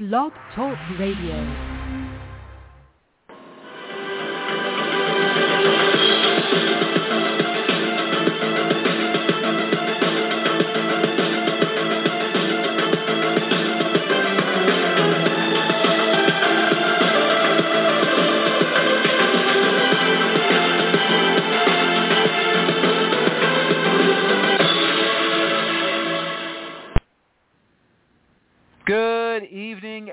Blog Talk Radio.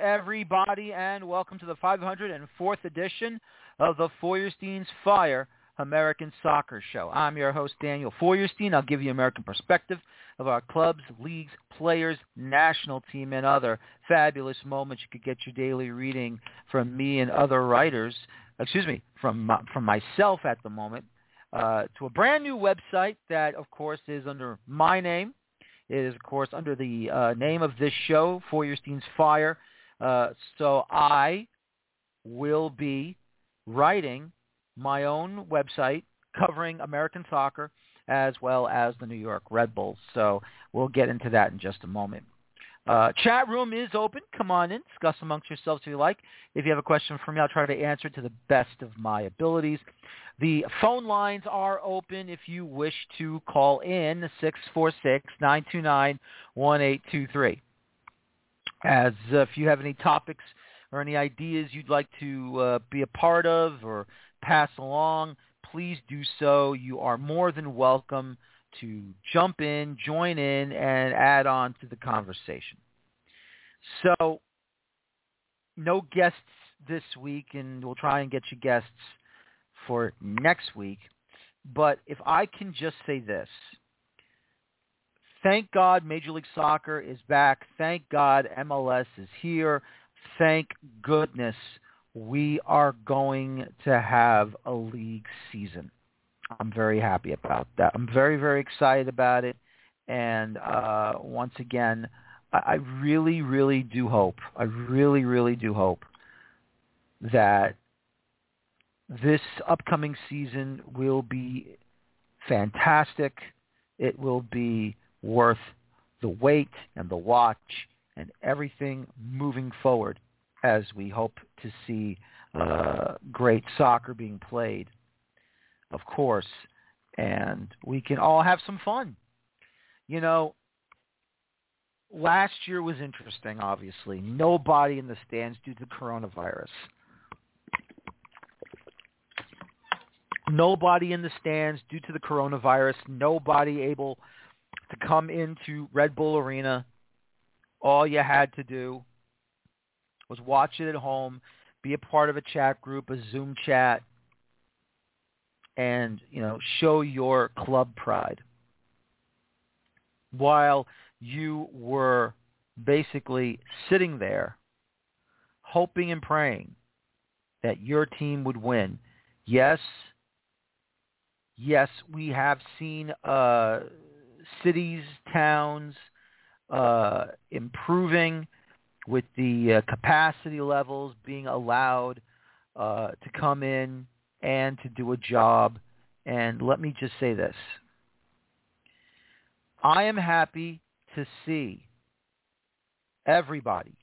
Everybody, and welcome to the 504th edition of the Feuerstein's Fire American Soccer Show. I'm your host, Daniel Feuerstein. I'll give you American perspective of our clubs, leagues, players, national team, and other fabulous moments you could get your daily reading from me and other writers, excuse me, from, from myself at the moment, uh, to a brand new website that, of course, is under my name. It is, of course, under the uh, name of this show, Feuerstein's Fire. Uh, so I will be writing my own website covering American soccer as well as the New York Red Bulls. So we'll get into that in just a moment. Uh, chat room is open. Come on in. Discuss amongst yourselves if you like. If you have a question for me, I'll try to answer to the best of my abilities. The phone lines are open if you wish to call in, 646-929-1823 as uh, if you have any topics or any ideas you'd like to uh, be a part of or pass along, please do so. You are more than welcome to jump in, join in, and add on to the conversation. So no guests this week, and we'll try and get you guests for next week. But if I can just say this, Thank God Major League Soccer is back. Thank God MLS is here. Thank goodness we are going to have a league season. I'm very happy about that. I'm very, very excited about it. And uh, once again, I, I really, really do hope, I really, really do hope that this upcoming season will be fantastic. It will be worth the wait and the watch and everything moving forward as we hope to see uh, great soccer being played, of course, and we can all have some fun. You know, last year was interesting, obviously. Nobody in the stands due to coronavirus. Nobody in the stands due to the coronavirus. Nobody able to come into Red Bull Arena, all you had to do was watch it at home, be a part of a chat group, a Zoom chat, and, you know, show your club pride. While you were basically sitting there hoping and praying that your team would win. Yes, yes, we have seen uh, cities, towns, uh, improving with the uh, capacity levels being allowed uh, to come in and to do a job. And let me just say this. I am happy to see everybody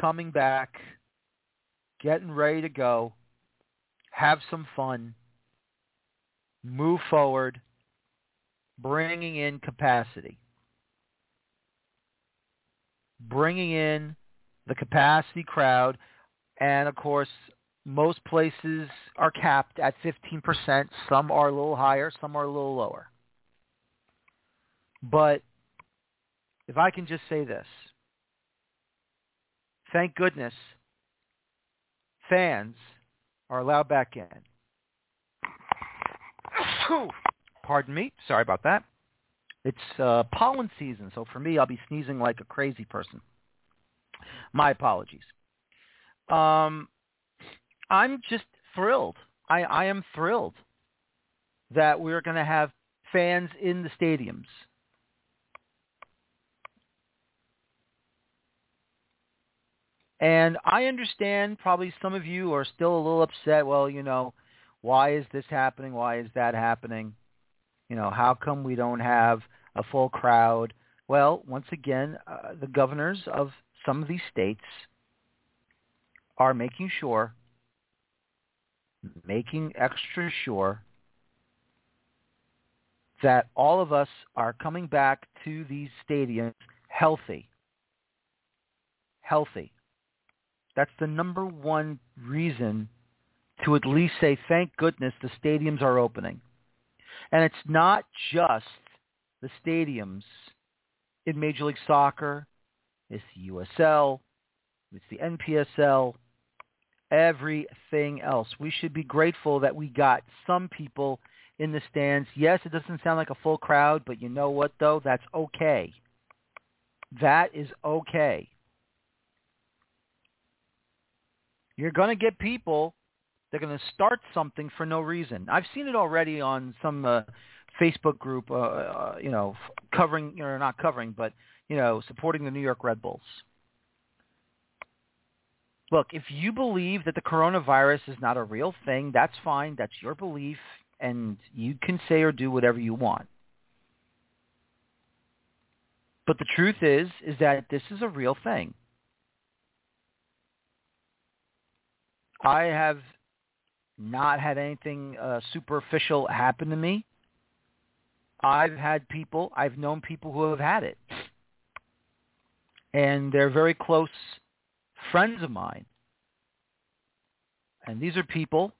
coming back, getting ready to go, have some fun, move forward, bringing in capacity. Bringing in the capacity crowd, and of course, most places are capped at 15%. Some are a little higher, some are a little lower. But if I can just say this, thank goodness fans are allowed back in. Pardon me. Sorry about that. It's uh, pollen season, so for me, I'll be sneezing like a crazy person. My apologies. Um, I'm just thrilled. I, I am thrilled that we're going to have fans in the stadiums. And I understand probably some of you are still a little upset. Well, you know, why is this happening? Why is that happening? You know, how come we don't have a full crowd? Well, once again, uh, the governors of some of these states are making sure, making extra sure that all of us are coming back to these stadiums healthy. Healthy. That's the number one reason to at least say, thank goodness the stadiums are opening. And it's not just the stadiums in Major League Soccer. It's the USL. It's the NPSL. Everything else. We should be grateful that we got some people in the stands. Yes, it doesn't sound like a full crowd, but you know what, though? That's okay. That is okay. You're going to get people they're going to start something for no reason. I've seen it already on some uh, Facebook group, uh, uh, you know, covering or not covering, but you know, supporting the New York Red Bulls. Look, if you believe that the coronavirus is not a real thing, that's fine. That's your belief, and you can say or do whatever you want. But the truth is, is that this is a real thing. I have not had anything uh, superficial happen to me. I've had people, I've known people who have had it. And they're very close friends of mine. And these are people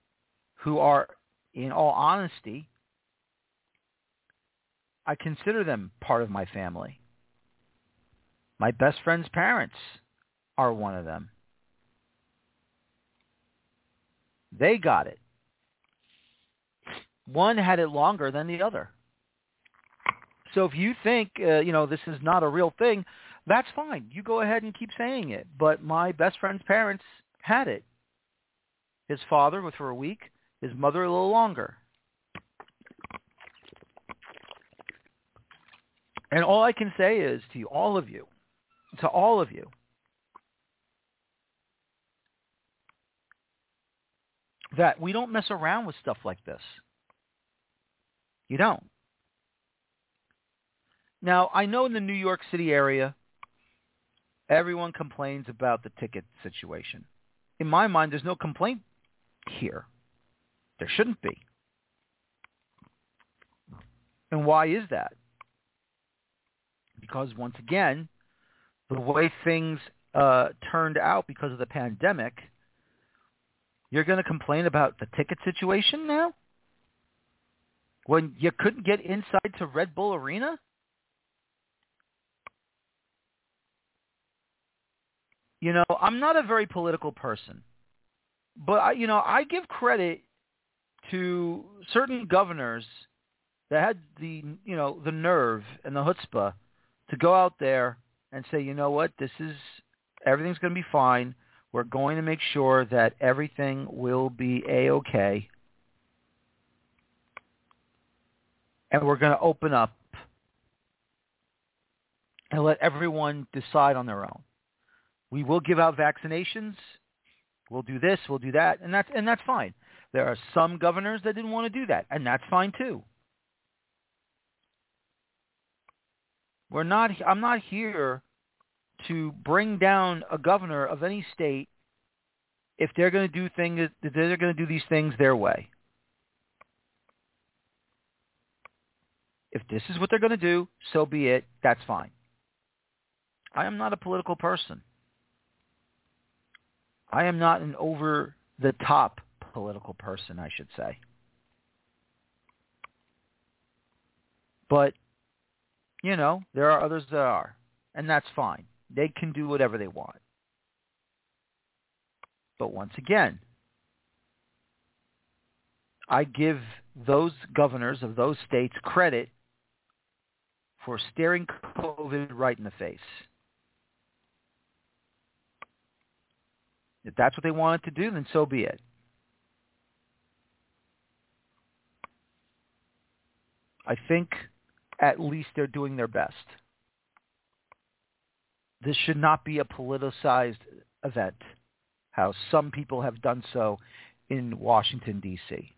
who are, in all honesty, I consider them part of my family. My best friend's parents are one of them. They got it. One had it longer than the other. So if you think, uh, you know, this is not a real thing, that's fine. You go ahead and keep saying it. But my best friend's parents had it. His father with for a week, his mother a little longer. And all I can say is to you, all of you, to all of you, that we don't mess around with stuff like this. You don't. Now, I know in the New York City area, everyone complains about the ticket situation. In my mind, there's no complaint here. There shouldn't be. And why is that? Because once again, the way things uh, turned out because of the pandemic – you're going to complain about the ticket situation now? When you couldn't get inside to Red Bull Arena? You know, I'm not a very political person. But I, you know, I give credit to certain governors that had the, you know, the nerve and the chutzpah to go out there and say, you know what, this is everything's going to be fine. We're going to make sure that everything will be A-OK. And we're going to open up and let everyone decide on their own. We will give out vaccinations. We'll do this. We'll do that. And that's, and that's fine. There are some governors that didn't want to do that, and that's fine too. We're not, I'm not here to bring down a governor of any state if they're going to do things, they're going to do these things their way. If this is what they're going to do, so be it. That's fine. I am not a political person. I am not an over-the-top political person, I should say. But, you know, there are others that are, and that's fine. They can do whatever they want. But once again, I give those governors of those states credit for staring COVID right in the face. If that's what they wanted to do, then so be it. I think at least they're doing their best. This should not be a politicized event, how some people have done so in Washington, D.C.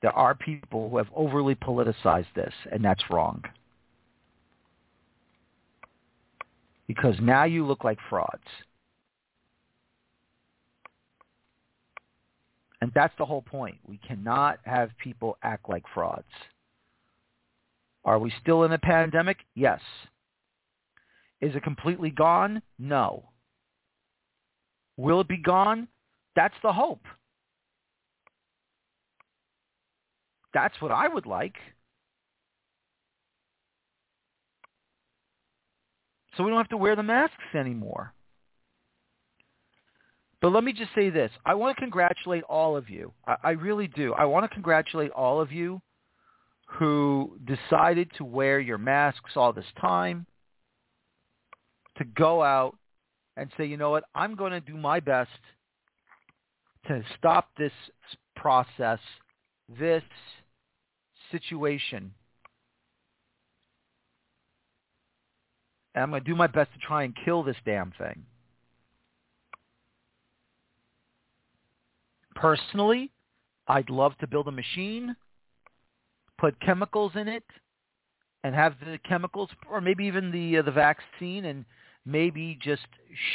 There are people who have overly politicized this, and that's wrong. because now you look like frauds. And that's the whole point. We cannot have people act like frauds. Are we still in a pandemic? Yes. Is it completely gone? No. Will it be gone? That's the hope. That's what I would like. So we don't have to wear the masks anymore. But let me just say this. I want to congratulate all of you. I, I really do. I want to congratulate all of you who decided to wear your masks all this time, to go out and say, you know what, I'm going to do my best to stop this process, this situation. And I'm going to do my best to try and kill this damn thing. Personally, I'd love to build a machine, put chemicals in it, and have the chemicals, or maybe even the uh, the vaccine, and maybe just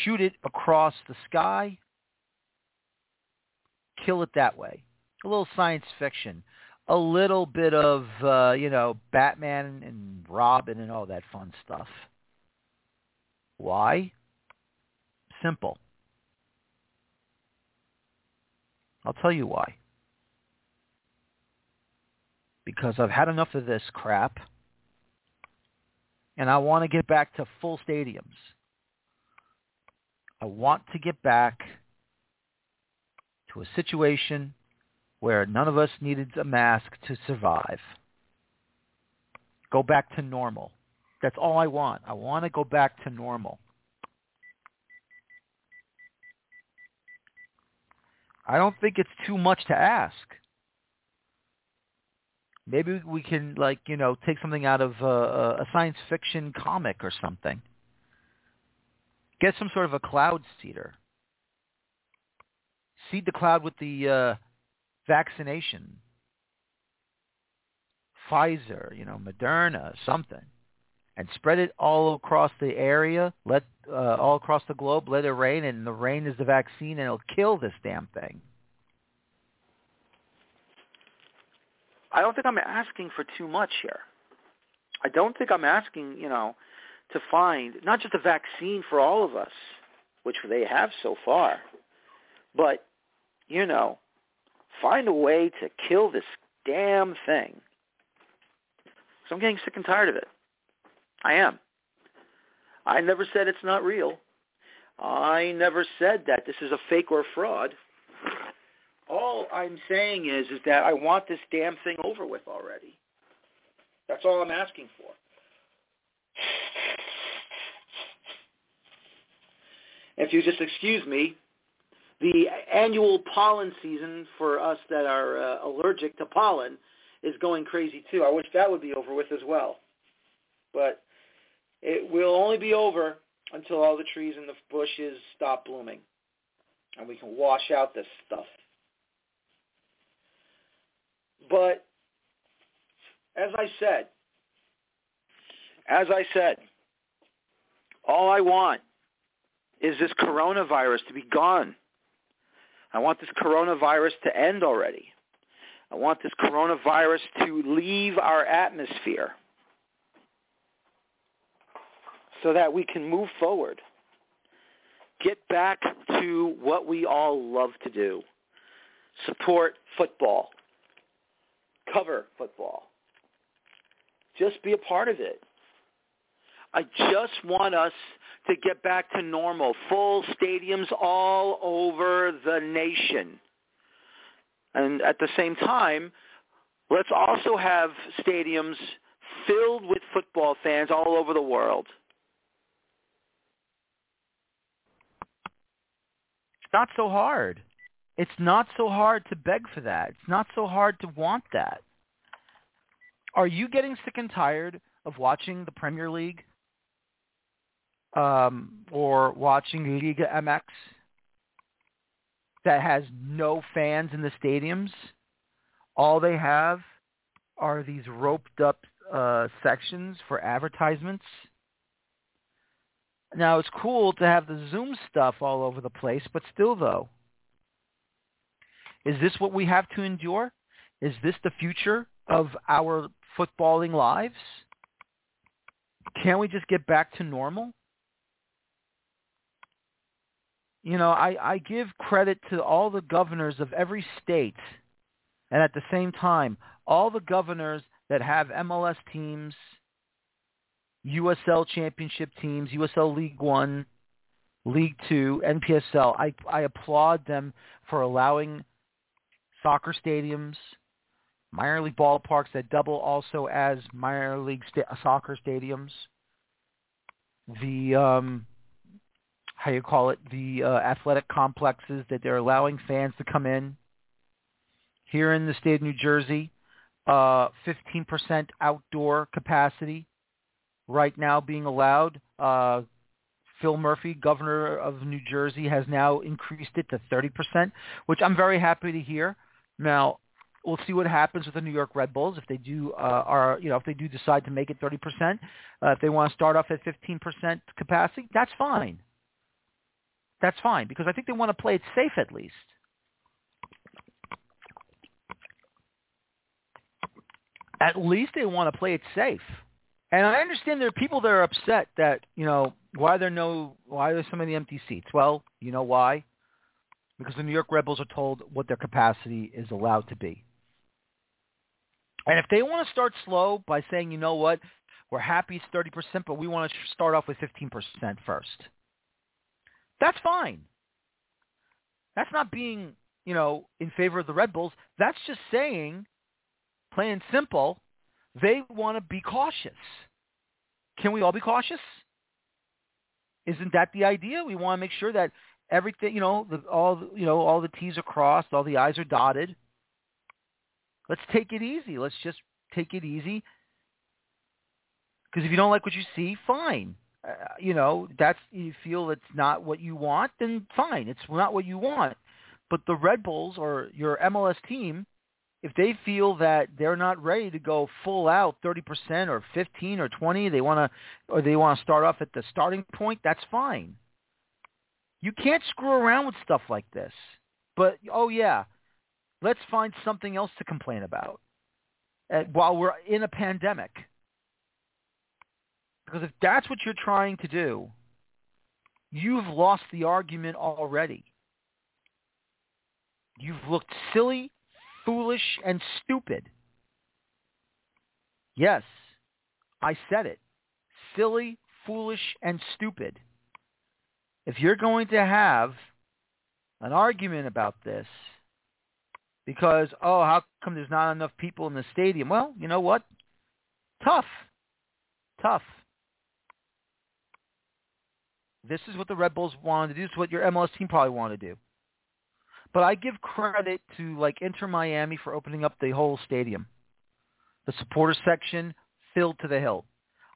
shoot it across the sky, kill it that way. A little science fiction, a little bit of uh, you know Batman and Robin and all that fun stuff. Why? Simple. I'll tell you why. Because I've had enough of this crap and I want to get back to full stadiums. I want to get back to a situation where none of us needed a mask to survive. Go back to normal. That's all I want. I want to go back to normal. I don't think it's too much to ask. Maybe we can, like, you know, take something out of a science fiction comic or something. Get some sort of a cloud seeder. Seed the cloud with the uh, vaccination. Pfizer, you know, Moderna, something and spread it all across the area, let uh, all across the globe, let it rain, and the rain is the vaccine, and it'll kill this damn thing. I don't think I'm asking for too much here. I don't think I'm asking, you know, to find not just a vaccine for all of us, which they have so far, but, you know, find a way to kill this damn thing. So I'm getting sick and tired of it. I am. I never said it's not real. I never said that this is a fake or a fraud. All I'm saying is is that I want this damn thing over with already. That's all I'm asking for. If you just excuse me, the annual pollen season for us that are uh, allergic to pollen is going crazy too. I wish that would be over with as well. But it will only be over until all the trees and the bushes stop blooming and we can wash out this stuff. But as I said, as I said, all I want is this coronavirus to be gone. I want this coronavirus to end already. I want this coronavirus to leave our atmosphere so that we can move forward. Get back to what we all love to do. Support football. Cover football. Just be a part of it. I just want us to get back to normal. Full stadiums all over the nation. And at the same time, let's also have stadiums filled with football fans all over the world. It's not so hard. It's not so hard to beg for that. It's not so hard to want that. Are you getting sick and tired of watching the Premier League um, or watching Liga MX that has no fans in the stadiums? All they have are these roped up uh, sections for advertisements Now it's cool to have the Zoom stuff all over the place, but still though, is this what we have to endure? Is this the future of our footballing lives? Can we just get back to normal? You know, I, I give credit to all the governors of every state, and at the same time, all the governors that have MLS teams, USL championship teams, USL League One, League Two, NPSL. I, I applaud them for allowing soccer stadiums, minor league ballparks that double also as minor league sta- soccer stadiums. The um, how you call it, the uh, athletic complexes that they're allowing fans to come in. Here in the state of New Jersey, uh, 15% outdoor capacity right now being allowed. Uh, Phil Murphy, governor of New Jersey, has now increased it to 30%, which I'm very happy to hear. Now, we'll see what happens with the New York Red Bulls if they do uh, are you know if they do decide to make it 30%. Uh, if they want to start off at 15% capacity, that's fine. That's fine because I think they want to play it safe at least. At least they want to play it safe. And I understand there are people that are upset that, you know, why there no why are there so many empty seats? Well, you know why? Because the New York Red Bulls are told what their capacity is allowed to be. And if they want to start slow by saying, you know what, we're happy it's 30%, but we want to start off with 15% first. That's fine. That's not being, you know, in favor of the Red Bulls. That's just saying, plain and simple, they want to be cautious. Can we all be cautious? Isn't that the idea? We want to make sure that everything, you know, the, all, you know, all the T's are crossed, all the I's are dotted. Let's take it easy. Let's just take it easy. Because if you don't like what you see, fine. Uh, you know, that's you feel it's not what you want, then fine. It's not what you want. But the Red Bulls or your MLS team, if they feel that they're not ready to go full out 30% or 15 or 20, they want to or they want to start off at the starting point, that's fine. You can't screw around with stuff like this. But oh yeah, let's find something else to complain about uh, while we're in a pandemic. Because if that's what you're trying to do, you've lost the argument already. You've looked silly, foolish, and stupid. Yes, I said it. Silly, foolish, and stupid. If you're going to have an argument about this because, oh, how come there's not enough people in the stadium? Well, you know what? Tough. Tough. This is what the Red Bulls wanted to do. This is what your MLS team probably wanted to do. But I give credit to like Inter Miami for opening up the whole stadium. The supporter section filled to the hilt.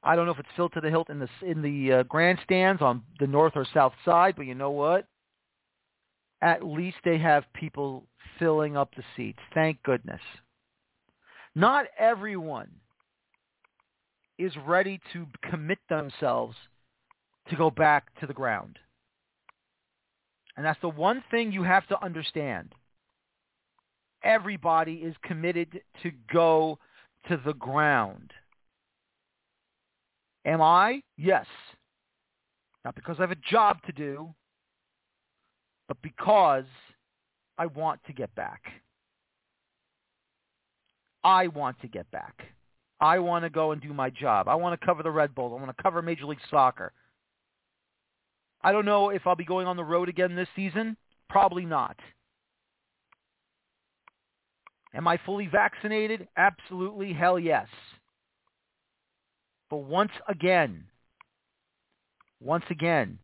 I don't know if it's filled to the hilt in the in the uh, grandstands on the north or south side, but you know what? At least they have people filling up the seats. Thank goodness. Not everyone is ready to commit themselves to go back to the ground. And that's the one thing you have to understand. Everybody is committed to go to the ground. Am I? Yes. Not because I have a job to do, but because I want to get back. I want to get back. I want to go and do my job. I want to cover the Red Bulls. I want to cover Major League Soccer. I don't know if I'll be going on the road again this season. Probably not. Am I fully vaccinated? Absolutely. Hell yes. But once again, once again,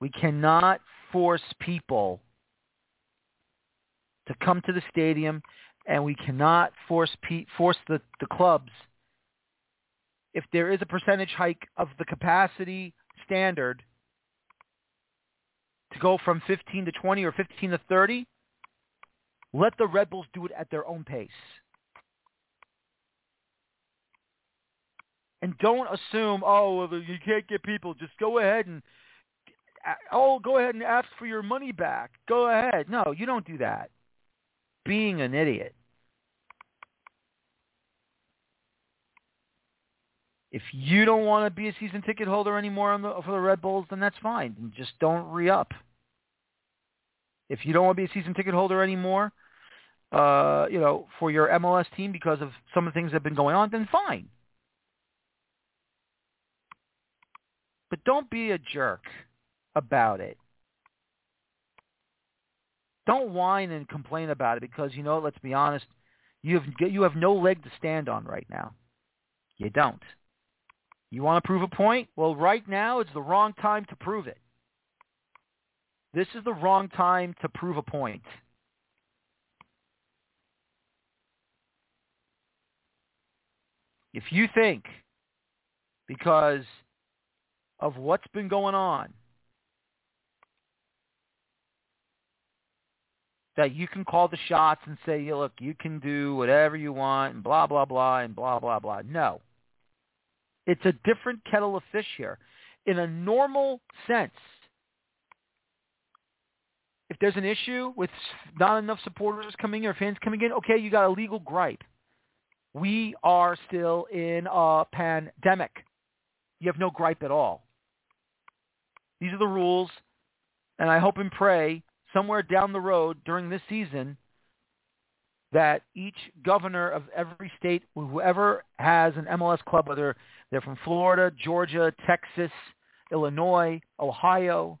we cannot force people to come to the stadium, and we cannot force pe- force the, the clubs. If there is a percentage hike of the capacity standard, to go from 15 to 20 or 15 to 30, let the Red Bulls do it at their own pace. And don't assume, oh, well, you can't get people. Just go ahead and, oh, go ahead and ask for your money back. Go ahead. No, you don't do that. Being an idiot. If you don't want to be a season ticket holder anymore the, for the Red Bulls, then that's fine. Just don't re-up. If you don't want to be a season ticket holder anymore, uh, you know, for your MLS team because of some of the things that have been going on, then fine. But don't be a jerk about it. Don't whine and complain about it because you know, let's be honest, you have you have no leg to stand on right now. You don't. You want to prove a point? Well, right now it's the wrong time to prove it. This is the wrong time to prove a point. If you think because of what's been going on that you can call the shots and say, look, you can do whatever you want and blah, blah, blah, and blah, blah, blah. No. It's a different kettle of fish here. In a normal sense, if there's an issue with not enough supporters coming in or fans coming in, okay, you got a legal gripe. We are still in a pandemic. You have no gripe at all. These are the rules, and I hope and pray somewhere down the road during this season that each governor of every state, whoever has an MLS club, whether they're from Florida, Georgia, Texas, Illinois, Ohio,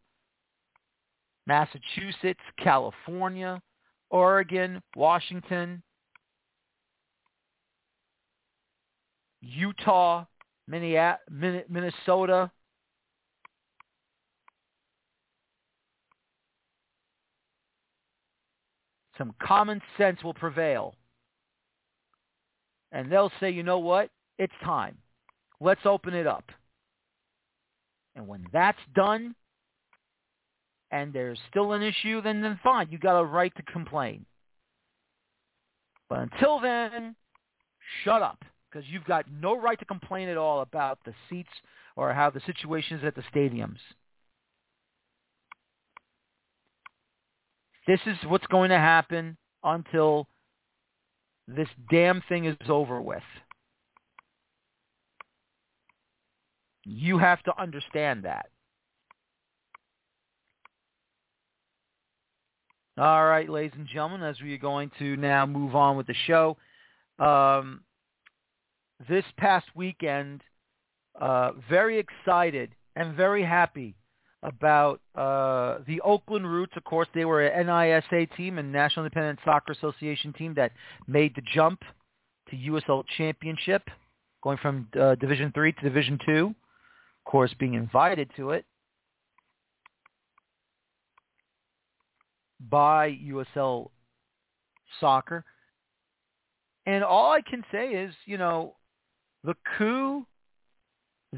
Massachusetts, California, Oregon, Washington, Utah, Minnesota, some common sense will prevail. And they'll say, you know what? It's time. Let's open it up. And when that's done and there's still an issue, then, then fine. You got a right to complain. But until then, shut up because you've got no right to complain at all about the seats or how the situation is at the stadiums. This is what's going to happen until this damn thing is over with. You have to understand that. All right, ladies and gentlemen, as we are going to now move on with the show, um, this past weekend, uh, very excited and very happy about uh, the Oakland Roots. Of course, they were an NISA team and National Independent Soccer Association team that made the jump to USL Championship, going from uh, Division Three to Division Two of course, being invited to it by USL Soccer. And all I can say is, you know, the coup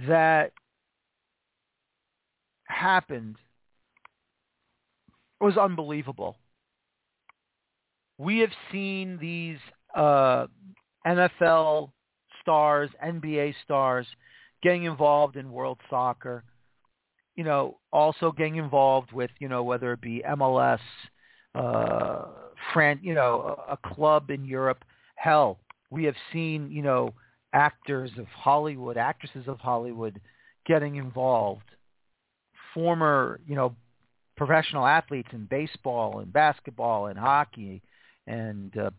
that happened was unbelievable. We have seen these uh, NFL stars, NBA stars getting involved in world soccer, you know, also getting involved with, you know, whether it be MLS, uh, Fran, you know, a, a club in Europe. Hell, we have seen, you know, actors of Hollywood, actresses of Hollywood getting involved. Former, you know, professional athletes in baseball and basketball and hockey and uh,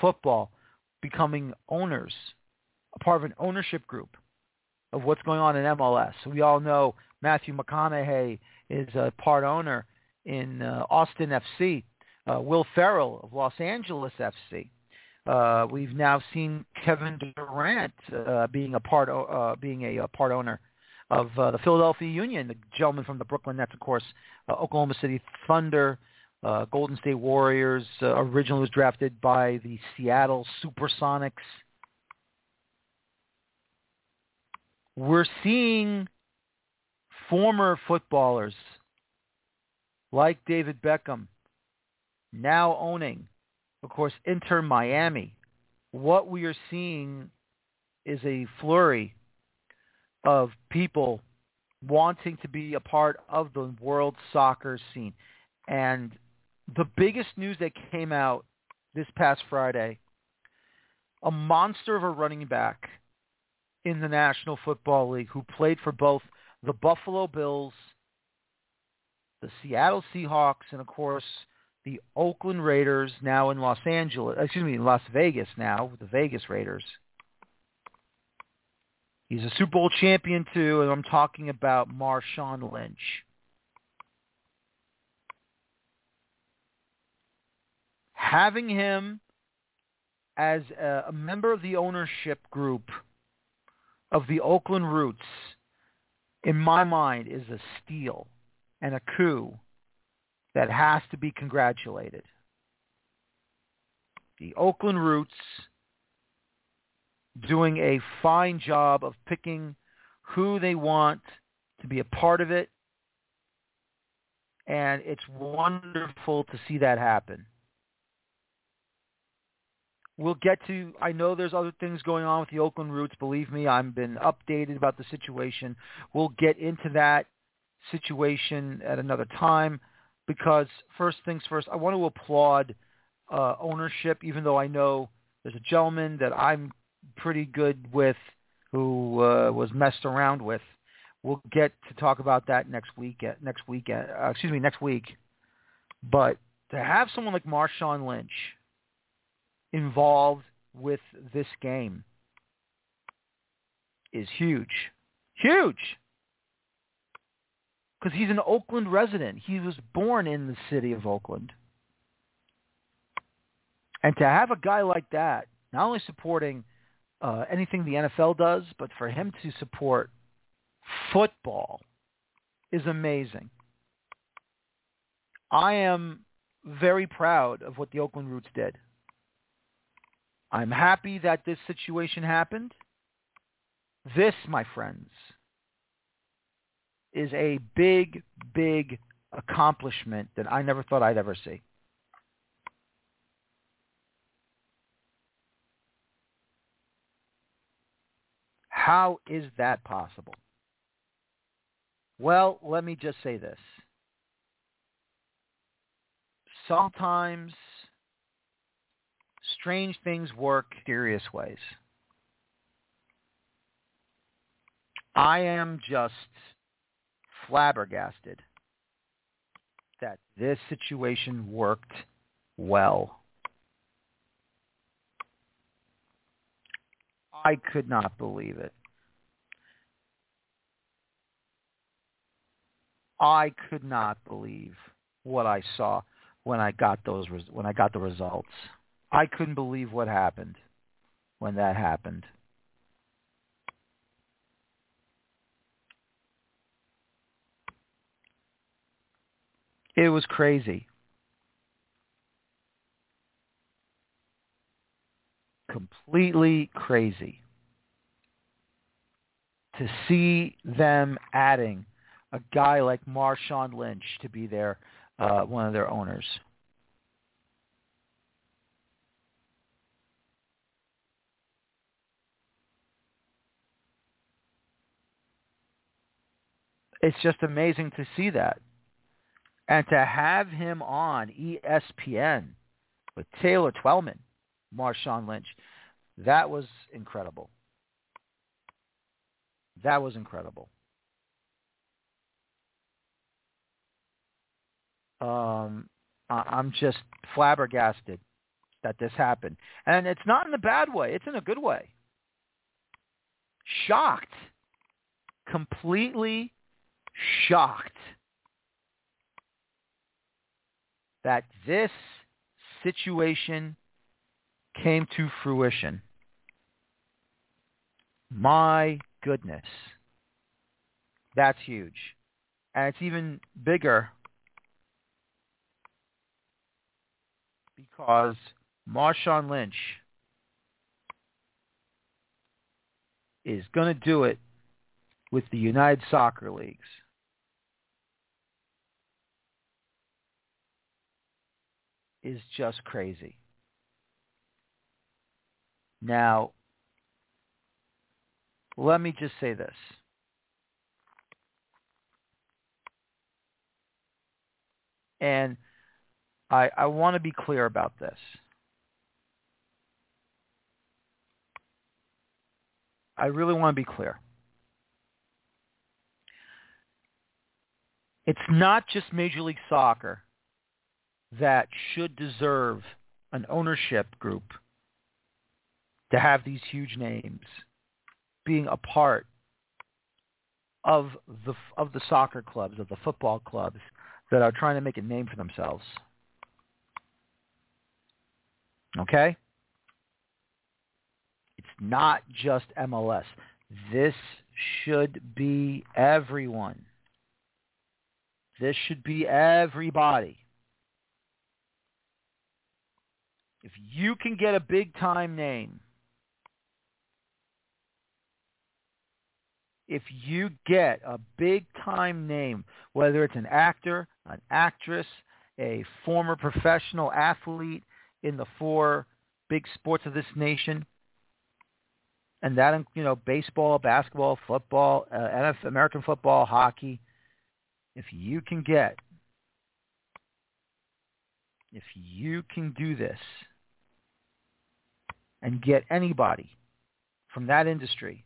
football becoming owners, a part of an ownership group of what's going on in MLS. We all know Matthew McConaughey is a part owner in uh, Austin FC. Uh, Will Ferrell of Los Angeles FC. Uh, we've now seen Kevin Durant uh, being a part uh, being a, a, part owner of uh, the Philadelphia Union. The gentleman from the Brooklyn Nets, of course, uh, Oklahoma City Thunder, uh, Golden State Warriors. originally was drafted by the Seattle SuperSonics. we're seeing former footballers like David Beckham now owning, of course, Inter Miami. What we are seeing is a flurry of people wanting to be a part of the world soccer scene. And the biggest news that came out this past Friday, a monster of a running back in the National Football League who played for both the Buffalo Bills, the Seattle Seahawks, and of course the Oakland Raiders now in Los Angeles, excuse me, Las Vegas now, the Vegas Raiders. He's a Super Bowl champion too, and I'm talking about Marshawn Lynch. Having him as a, a member of the ownership group of the Oakland Roots, in my mind, is a steal and a coup that has to be congratulated. The Oakland Roots doing a fine job of picking who they want to be a part of it. And it's wonderful to see that happen. We'll get to, I know there's other things going on with the Oakland Roots. Believe me, I've been updated about the situation. We'll get into that situation at another time because first things first, I want to applaud uh, ownership, even though I know there's a gentleman that I'm pretty good with who uh, was messed around with. We'll get to talk about that next week. Uh, next week, uh, excuse me, next week. But to have someone like Marshawn Lynch involved with this game is huge. Huge. Because he's an Oakland resident. He was born in the city of Oakland. And to have a guy like that, not only supporting uh, anything the NFL does, but for him to support football is amazing. I am very proud of what the Oakland Roots did. I'm happy that this situation happened. This, my friends, is a big, big accomplishment that I never thought I'd ever see. How is that possible? Well, let me just say this. Sometimes strange things work mysterious ways. I am just flabbergasted that this situation worked well. I could not believe it. I could not believe what I saw when I got those when I got the results. I couldn't believe what happened when that happened. It was crazy. Completely crazy to see them adding a guy like Marshawn Lynch to be their uh, one of their owners. It's just amazing to see that. And to have him on ESPN with Taylor Twellman, Marshawn Lynch, that was incredible. That was incredible. Um, I'm just flabbergasted that this happened. And it's not in a bad way. It's in a good way. Shocked. Completely shocked that this situation came to fruition. My goodness. That's huge. And it's even bigger because Marshawn Lynch is going to do it with the United Soccer Leagues. is just crazy. Now, let me just say this. And I, I want to be clear about this. I really want to be clear. It's not just Major League Soccer that should deserve an ownership group to have these huge names being a part of the of the soccer clubs, of the football clubs that are trying to make a name for themselves. Okay? It's not just MLS. This should be everyone. This should be everybody. If you can get a big time name, if you get a big time name, whether it's an actor, an actress, a former professional athlete in the four big sports of this nation, and that you know baseball, basketball, football, uh, NFL, American football, hockey. If you can get, if you can do this, and get anybody from that industry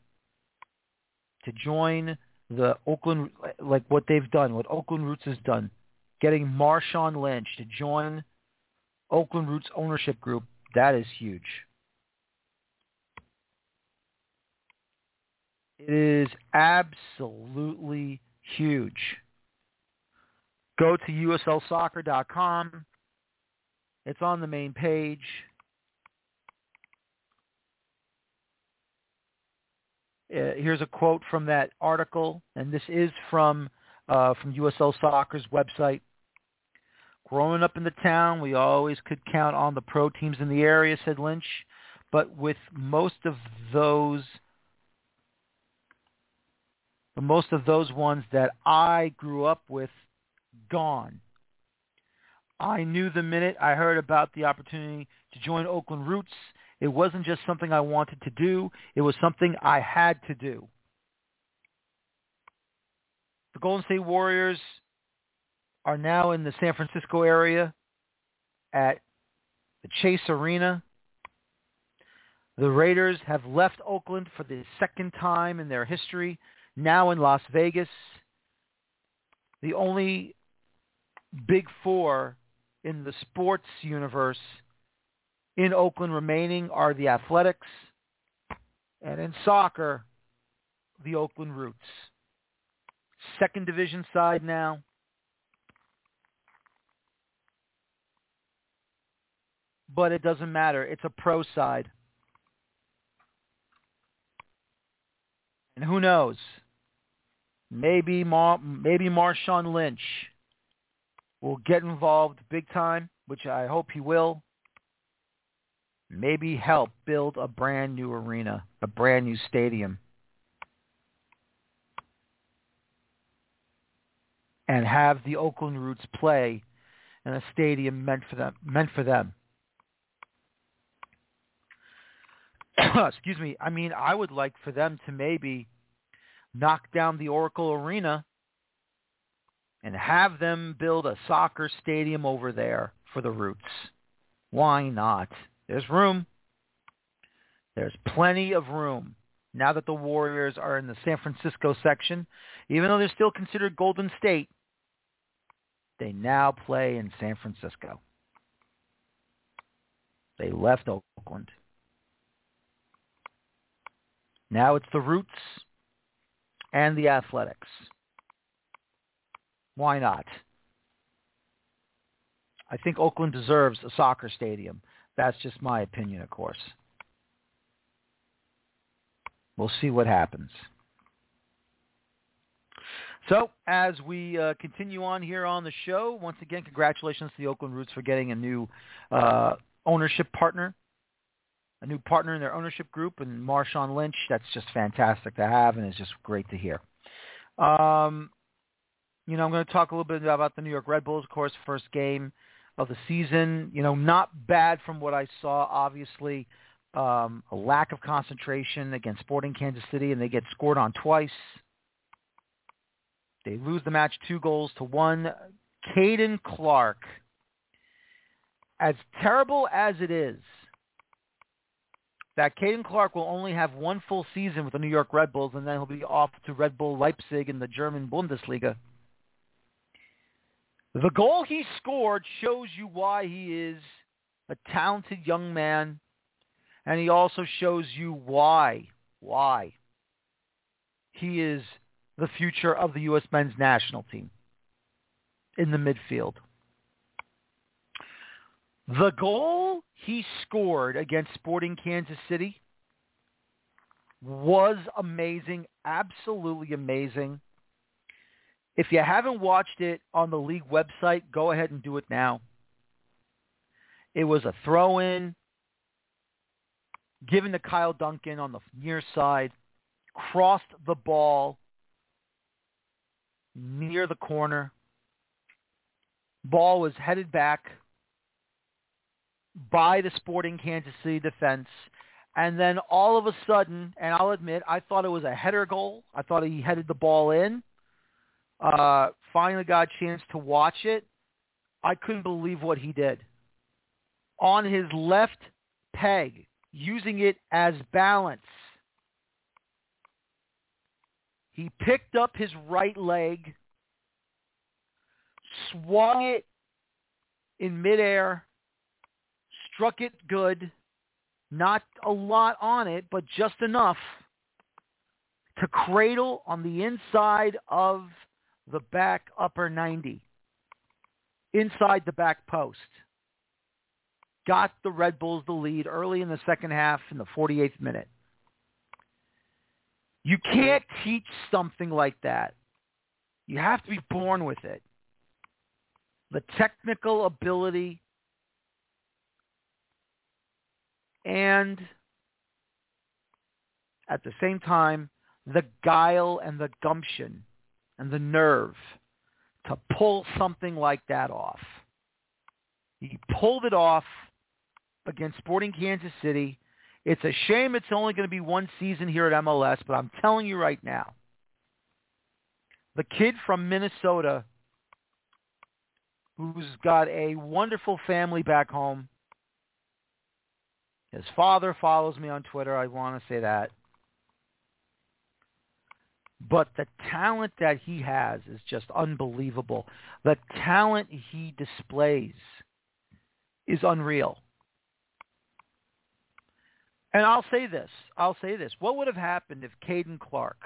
to join the Oakland, like what they've done, what Oakland Roots has done, getting Marshawn Lynch to join Oakland Roots ownership group, that is huge. It is absolutely huge. Go to uslsoccer.com. It's on the main page. Uh, here's a quote from that article, and this is from uh, from USL Soccer's website. Growing up in the town, we always could count on the pro teams in the area, said Lynch. But with most of those most of those ones that I grew up with gone. I knew the minute I heard about the opportunity to join Oakland Roots, it wasn't just something I wanted to do. It was something I had to do. The Golden State Warriors are now in the San Francisco area at the Chase Arena. The Raiders have left Oakland for the second time in their history now in Las Vegas. The only big four in the sports universe in Oakland remaining are the Athletics, and in soccer, the Oakland Roots. Second division side now. But it doesn't matter. It's a pro side. And who knows? maybe Mar- maybe Marshawn Lynch will get involved big time, which I hope he will. Maybe help build a brand new arena, a brand new stadium. And have the Oakland Roots play in a stadium meant for them meant for them. Excuse me. I mean, I would like for them to maybe knock down the Oracle Arena and have them build a soccer stadium over there for the Roots. Why not? There's room. There's plenty of room. Now that the Warriors are in the San Francisco section, even though they're still considered Golden State, they now play in San Francisco. They left Oakland. Now it's the Roots and the Athletics. Why not? I think Oakland deserves a soccer stadium. That's just my opinion, of course. We'll see what happens. So as we uh, continue on here on the show, once again, congratulations to the Oakland Roots for getting a new uh, ownership partner a new partner in their ownership group, and Marshawn Lynch. That's just fantastic to have, and it's just great to hear. Um, you know, I'm going to talk a little bit about the New York Red Bulls, of course, first game of the season. You know, not bad from what I saw. Obviously, um, a lack of concentration against Sporting Kansas City, and they get scored on twice. They lose the match two goals to one. Caden Clark, as terrible as it is, that Caden Clark will only have one full season with the New York Red Bulls, and then he'll be off to Red Bull Leipzig in the German Bundesliga. The goal he scored shows you why he is a talented young man, and he also shows you why, why he is the future of the U.S. men's national team in the midfield. The goal he scored against Sporting Kansas City was amazing, absolutely amazing. If you haven't watched it on the league website, go ahead and do it now. It was a throw-in given to Kyle Duncan on the near side, crossed the ball near the corner. Ball was headed back by the Sporting Kansas City defense. And then all of a sudden, and I'll admit, I thought it was a header goal. I thought he headed the ball in. Uh, finally got a chance to watch it. I couldn't believe what he did. On his left peg, using it as balance, he picked up his right leg, swung it in midair, struck it good, not a lot on it, but just enough to cradle on the inside of the back upper 90, inside the back post. Got the Red Bulls the lead early in the second half in the 48th minute. You can't teach something like that. You have to be born with it. The technical ability and at the same time, the guile and the gumption and the nerve to pull something like that off. He pulled it off against Sporting Kansas City. It's a shame it's only going to be one season here at MLS, but I'm telling you right now, the kid from Minnesota who's got a wonderful family back home. His father follows me on Twitter. I want to say that. But the talent that he has is just unbelievable. The talent he displays is unreal. And I'll say this. I'll say this. What would have happened if Caden Clark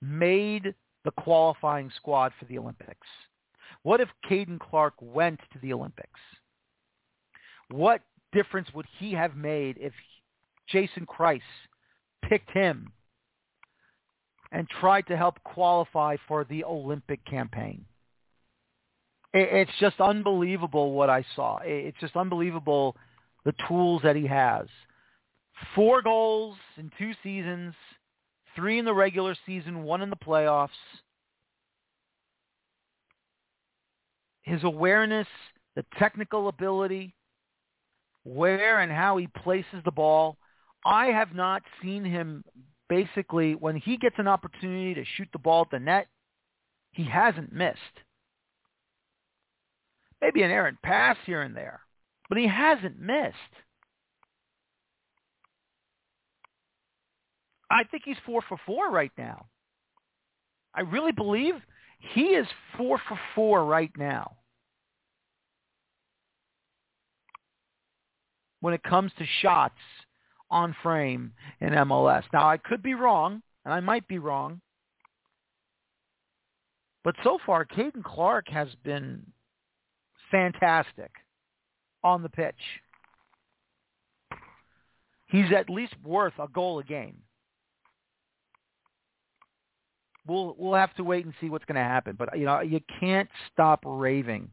made the qualifying squad for the Olympics? What if Caden Clark went to the Olympics? What difference would he have made if Jason Kreis picked him and tried to help qualify for the Olympic campaign? It's just unbelievable what I saw. It's just unbelievable the tools that he has four goals in two seasons, three in the regular season, one in the playoffs. His awareness, the technical ability, where and how he places the ball. I have not seen him basically, when he gets an opportunity to shoot the ball at the net, he hasn't missed. Maybe an errant pass here and there, but he hasn't missed. I think he's four for four right now. I really believe he is four for four right now. When it comes to shots on frame in MLS. Now, I could be wrong, and I might be wrong. But so far, Caden Clark has been fantastic on the pitch. He's at least worth a goal a game we'll we'll have to wait and see what's going to happen. But you know, you can't stop raving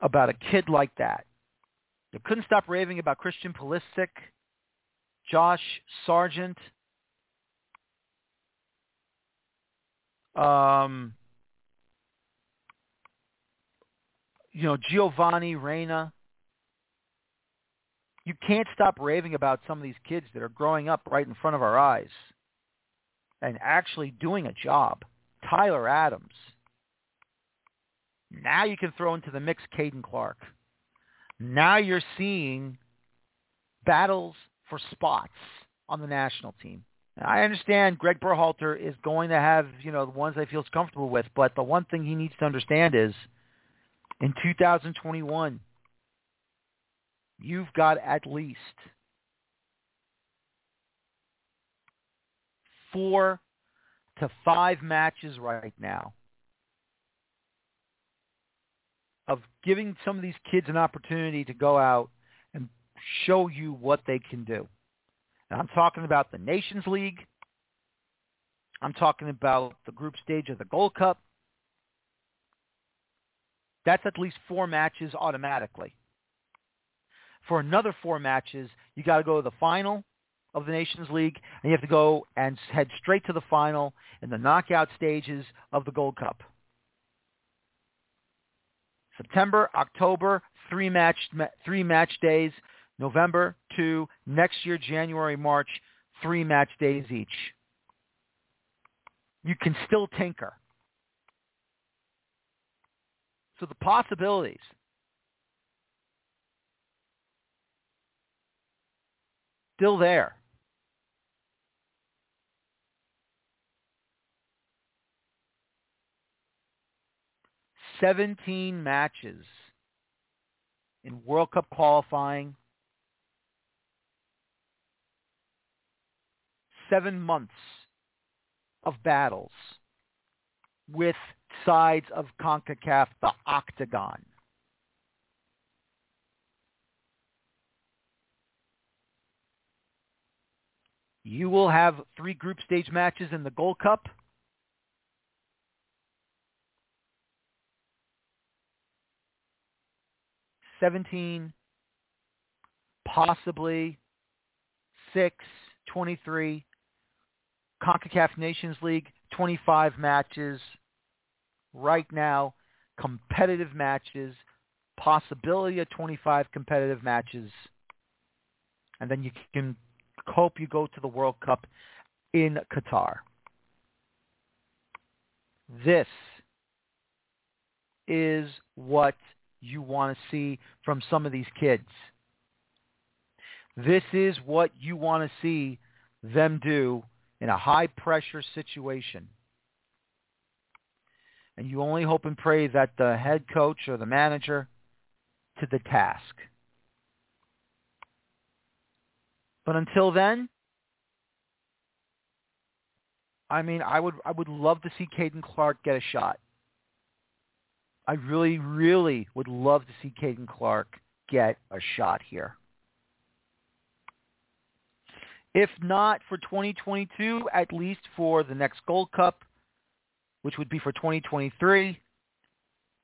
about a kid like that. You couldn't stop raving about Christian Pulisic, Josh Sargent, um, you know, Giovanni Reyna. You can't stop raving about some of these kids that are growing up right in front of our eyes and actually doing a job. Tyler Adams. Now you can throw into the mix Caden Clark. Now you're seeing battles for spots on the national team. I understand Greg Berhalter is going to have, you know, the ones that he feels comfortable with, but the one thing he needs to understand is in 2021, you've got at least four to five matches right now of giving some of these kids an opportunity to go out show you what they can do. And I'm talking about the Nations League. I'm talking about the group stage of the Gold Cup. That's at least four matches automatically. For another four matches, you got to go to the final of the Nations League, and you have to go and head straight to the final in the knockout stages of the Gold Cup. September, October, three match three match days. November, two. Next year, January, March, three match days each. You can still tinker. So the possibilities still there. Seventeen matches in World Cup qualifying. Seven months of battles with sides of CONCACAF, the octagon. You will have three group stage matches in the Gold Cup. Seventeen, possibly six, twenty-three. CONCACAF Nations League, 25 matches right now, competitive matches, possibility of 25 competitive matches, and then you can hope you go to the World Cup in Qatar. This is what you want to see from some of these kids. This is what you want to see them do in a high pressure situation and you only hope and pray that the head coach or the manager to the task. But until then, I mean, I would I would love to see Caden Clark get a shot. I really, really would love to see Caden Clark get a shot here. If not for 2022, at least for the next Gold Cup which would be for 2023,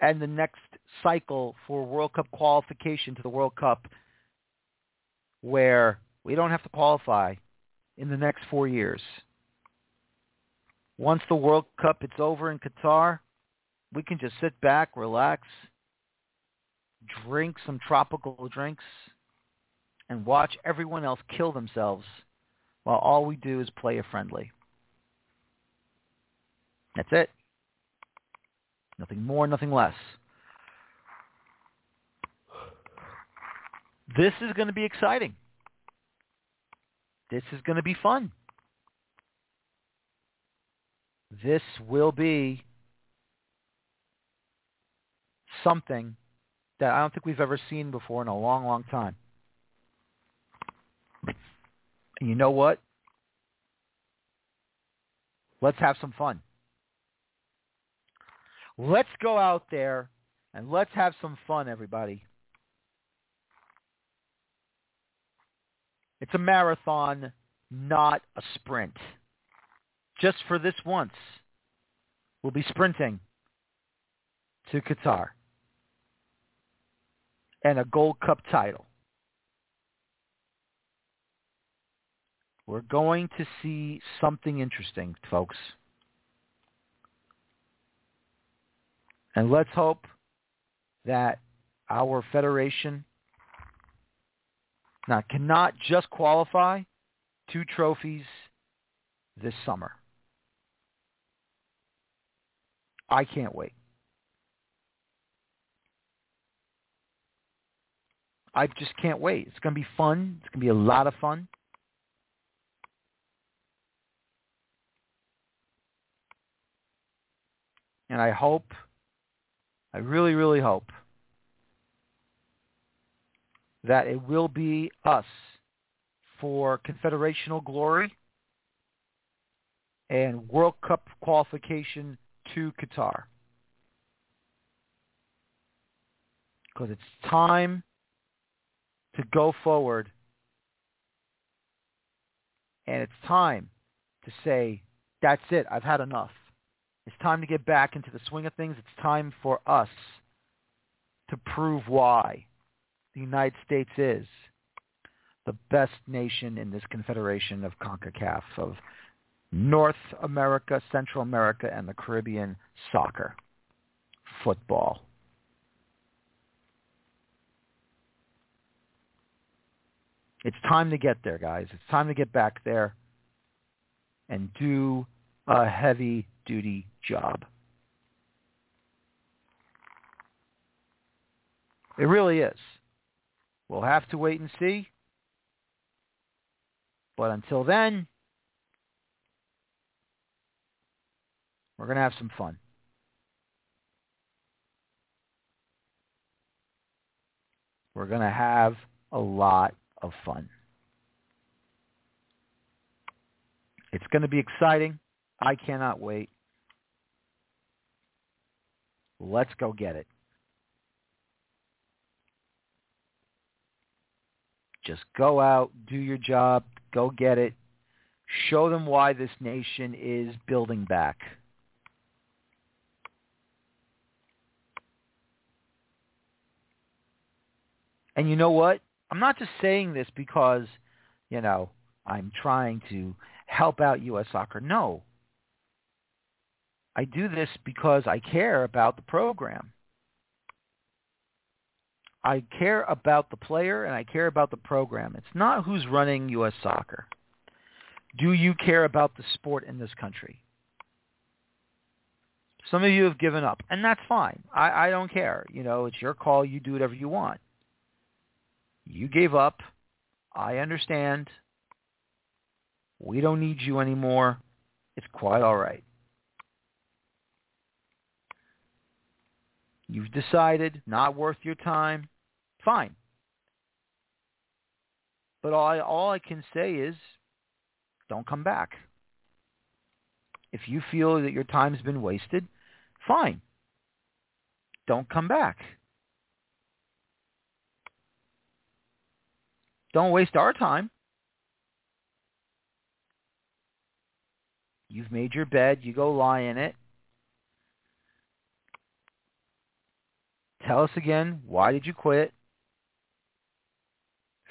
and the next cycle for World Cup qualification to the World Cup, where we don't have to qualify in the next four years. Once the World Cup is over in Qatar, we can just sit back, relax, drink some tropical drinks, and watch everyone else kill themselves while all we do is play a friendly. That's it. Nothing more, nothing less. This is going to be exciting. This is going to be fun. This will be something that I don't think we've ever seen before in a long, long time. And you know what? Let's have some fun. Let's go out there and let's have some fun, everybody. It's a marathon, not a sprint. Just for this once, we'll be sprinting to Qatar and a Gold Cup title. We're going to see something interesting, folks. And let's hope that our federation now cannot just qualify two trophies this summer. I can't wait. I just can't wait. It's going to be fun. It's going to be a lot of fun. And I hope, I really, really hope that it will be us for confederational glory and World Cup qualification to Qatar. Because it's time to go forward and it's time to say, that's it, I've had enough. It's time to get back into the swing of things. It's time for us to prove why the United States is the best nation in this confederation of CONCACAF, of North America, Central America, and the Caribbean soccer, football. It's time to get there, guys. It's time to get back there and do a heavy-duty job. It really is. We'll have to wait and see. But until then, we're going to have some fun. We're going to have a lot of fun. It's going to be exciting. I cannot wait. Let's go get it. Just go out, do your job, go get it. Show them why this nation is building back. And you know what? I'm not just saying this because, you know, I'm trying to help out U.S. soccer. No. I do this because I care about the program. I care about the player and I care about the program. It's not who's running U.S. soccer. Do you care about the sport in this country? Some of you have given up, and that's fine. I, I don't care. You know, it's your call. You do whatever you want. You gave up. I understand. We don't need you anymore. It's quite all right. You've decided not worth your time. Fine. But all I, all I can say is don't come back. If you feel that your time's been wasted, fine. Don't come back. Don't waste our time. You've made your bed. You go lie in it. Tell us again, why did you quit?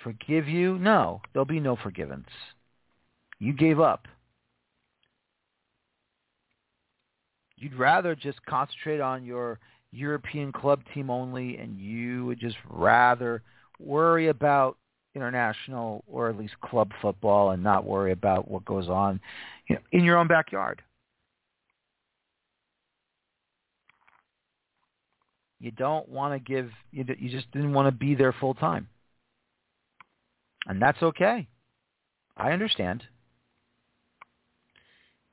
Forgive you? No, there'll be no forgiveness. You gave up. You'd rather just concentrate on your European club team only and you would just rather worry about international or at least club football and not worry about what goes on you know, in your own backyard. You don't want to give, you, you just didn't want to be there full time. And that's okay. I understand.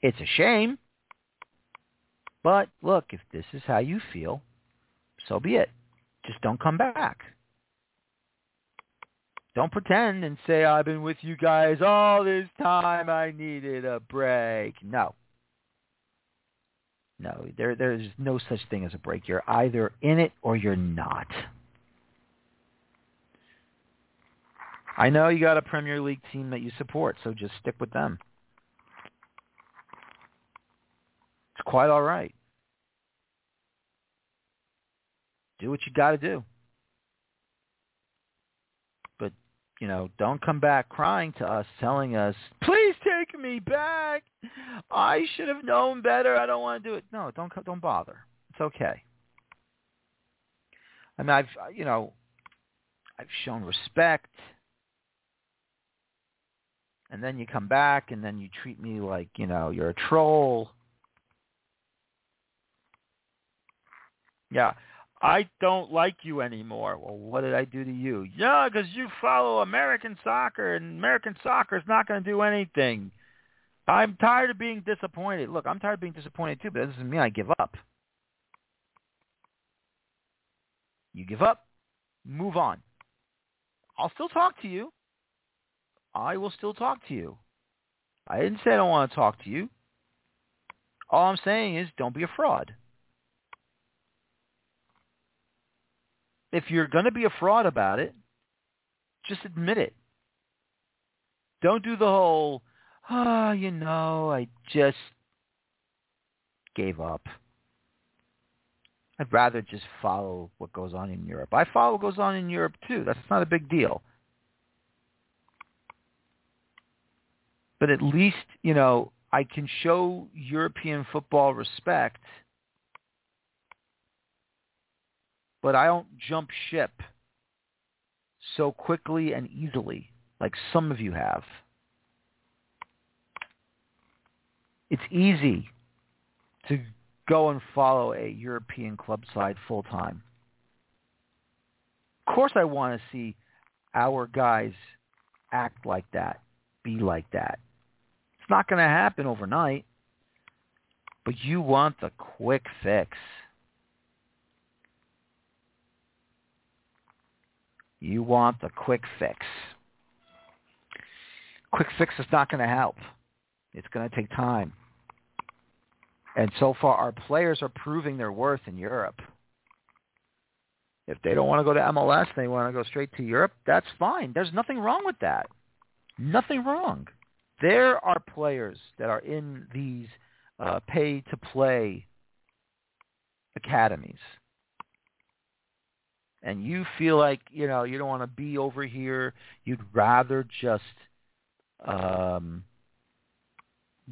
It's a shame. But look, if this is how you feel, so be it. Just don't come back. Don't pretend and say, I've been with you guys all this time. I needed a break. No. No, there there's no such thing as a break. You're either in it or you're not. I know you got a Premier League team that you support, so just stick with them. It's quite all right. Do what you got to do. But, you know, don't come back crying to us telling us, "Please take me back. I should have known better. I don't want to do it." No, don't don't bother. It's okay. I mean, I've you know, I've shown respect and then you come back and then you treat me like, you know, you're a troll. Yeah. I don't like you anymore. Well, what did I do to you? Yeah, because you follow American soccer, and American soccer is not going to do anything. I'm tired of being disappointed. Look, I'm tired of being disappointed too, but that doesn't mean I give up. You give up, move on. I'll still talk to you. I will still talk to you. I didn't say I don't want to talk to you. All I'm saying is don't be a fraud. If you're going to be a fraud about it, just admit it. Don't do the whole, ah, oh, you know, I just gave up. I'd rather just follow what goes on in Europe. I follow what goes on in Europe too. That's not a big deal. But at least, you know, I can show European football respect – but I don't jump ship so quickly and easily like some of you have. It's easy to go and follow a European club side full time. Of course I want to see our guys act like that, be like that. It's not going to happen overnight, but you want the quick fix. You want the quick fix. Quick fix is not going to help. It's going to take time. And so far, our players are proving their worth in Europe. If they don't want to go to MLS, they want to go straight to Europe, that's fine. There's nothing wrong with that. Nothing wrong. There are players that are in these uh, pay-to-play academies and you feel like you know you don't want to be over here you'd rather just um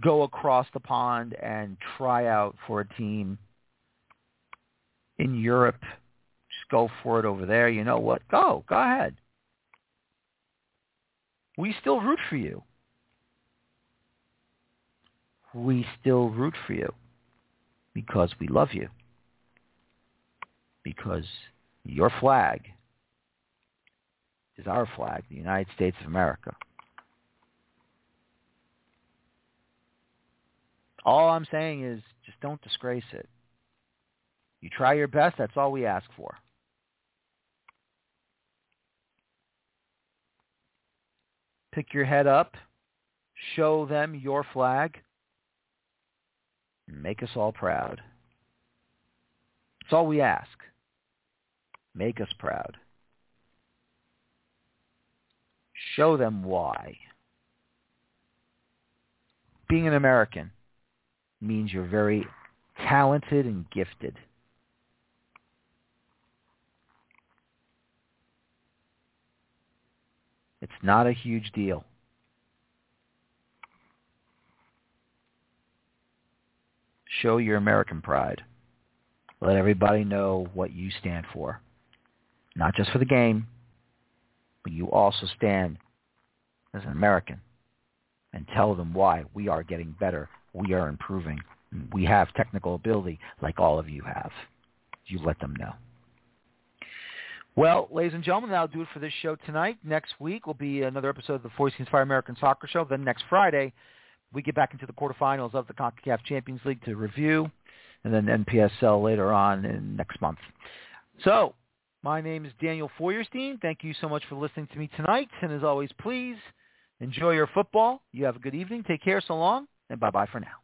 go across the pond and try out for a team in Europe. Just go for it over there. You know what? Go go ahead. We still root for you. We still root for you because we love you. Because your flag is our flag, the United States of America. All I'm saying is just don't disgrace it. You try your best, that's all we ask for. Pick your head up, show them your flag, and make us all proud. That's all we ask. Make us proud. Show them why. Being an American means you're very talented and gifted. It's not a huge deal. Show your American pride. Let everybody know what you stand for not just for the game, but you also stand as an American and tell them why we are getting better, we are improving, we have technical ability like all of you have. You let them know. Well, ladies and gentlemen, that'll do it for this show tonight. Next week will be another episode of the Feuerstein's Fire American Soccer Show. Then next Friday, we get back into the quarterfinals of the CONCACAF Champions League to review, and then NPSL later on in next month. So my name is Daniel Feuerstein. Thank you so much for listening to me tonight. And as always, please enjoy your football. You have a good evening. Take care so long, and bye-bye for now.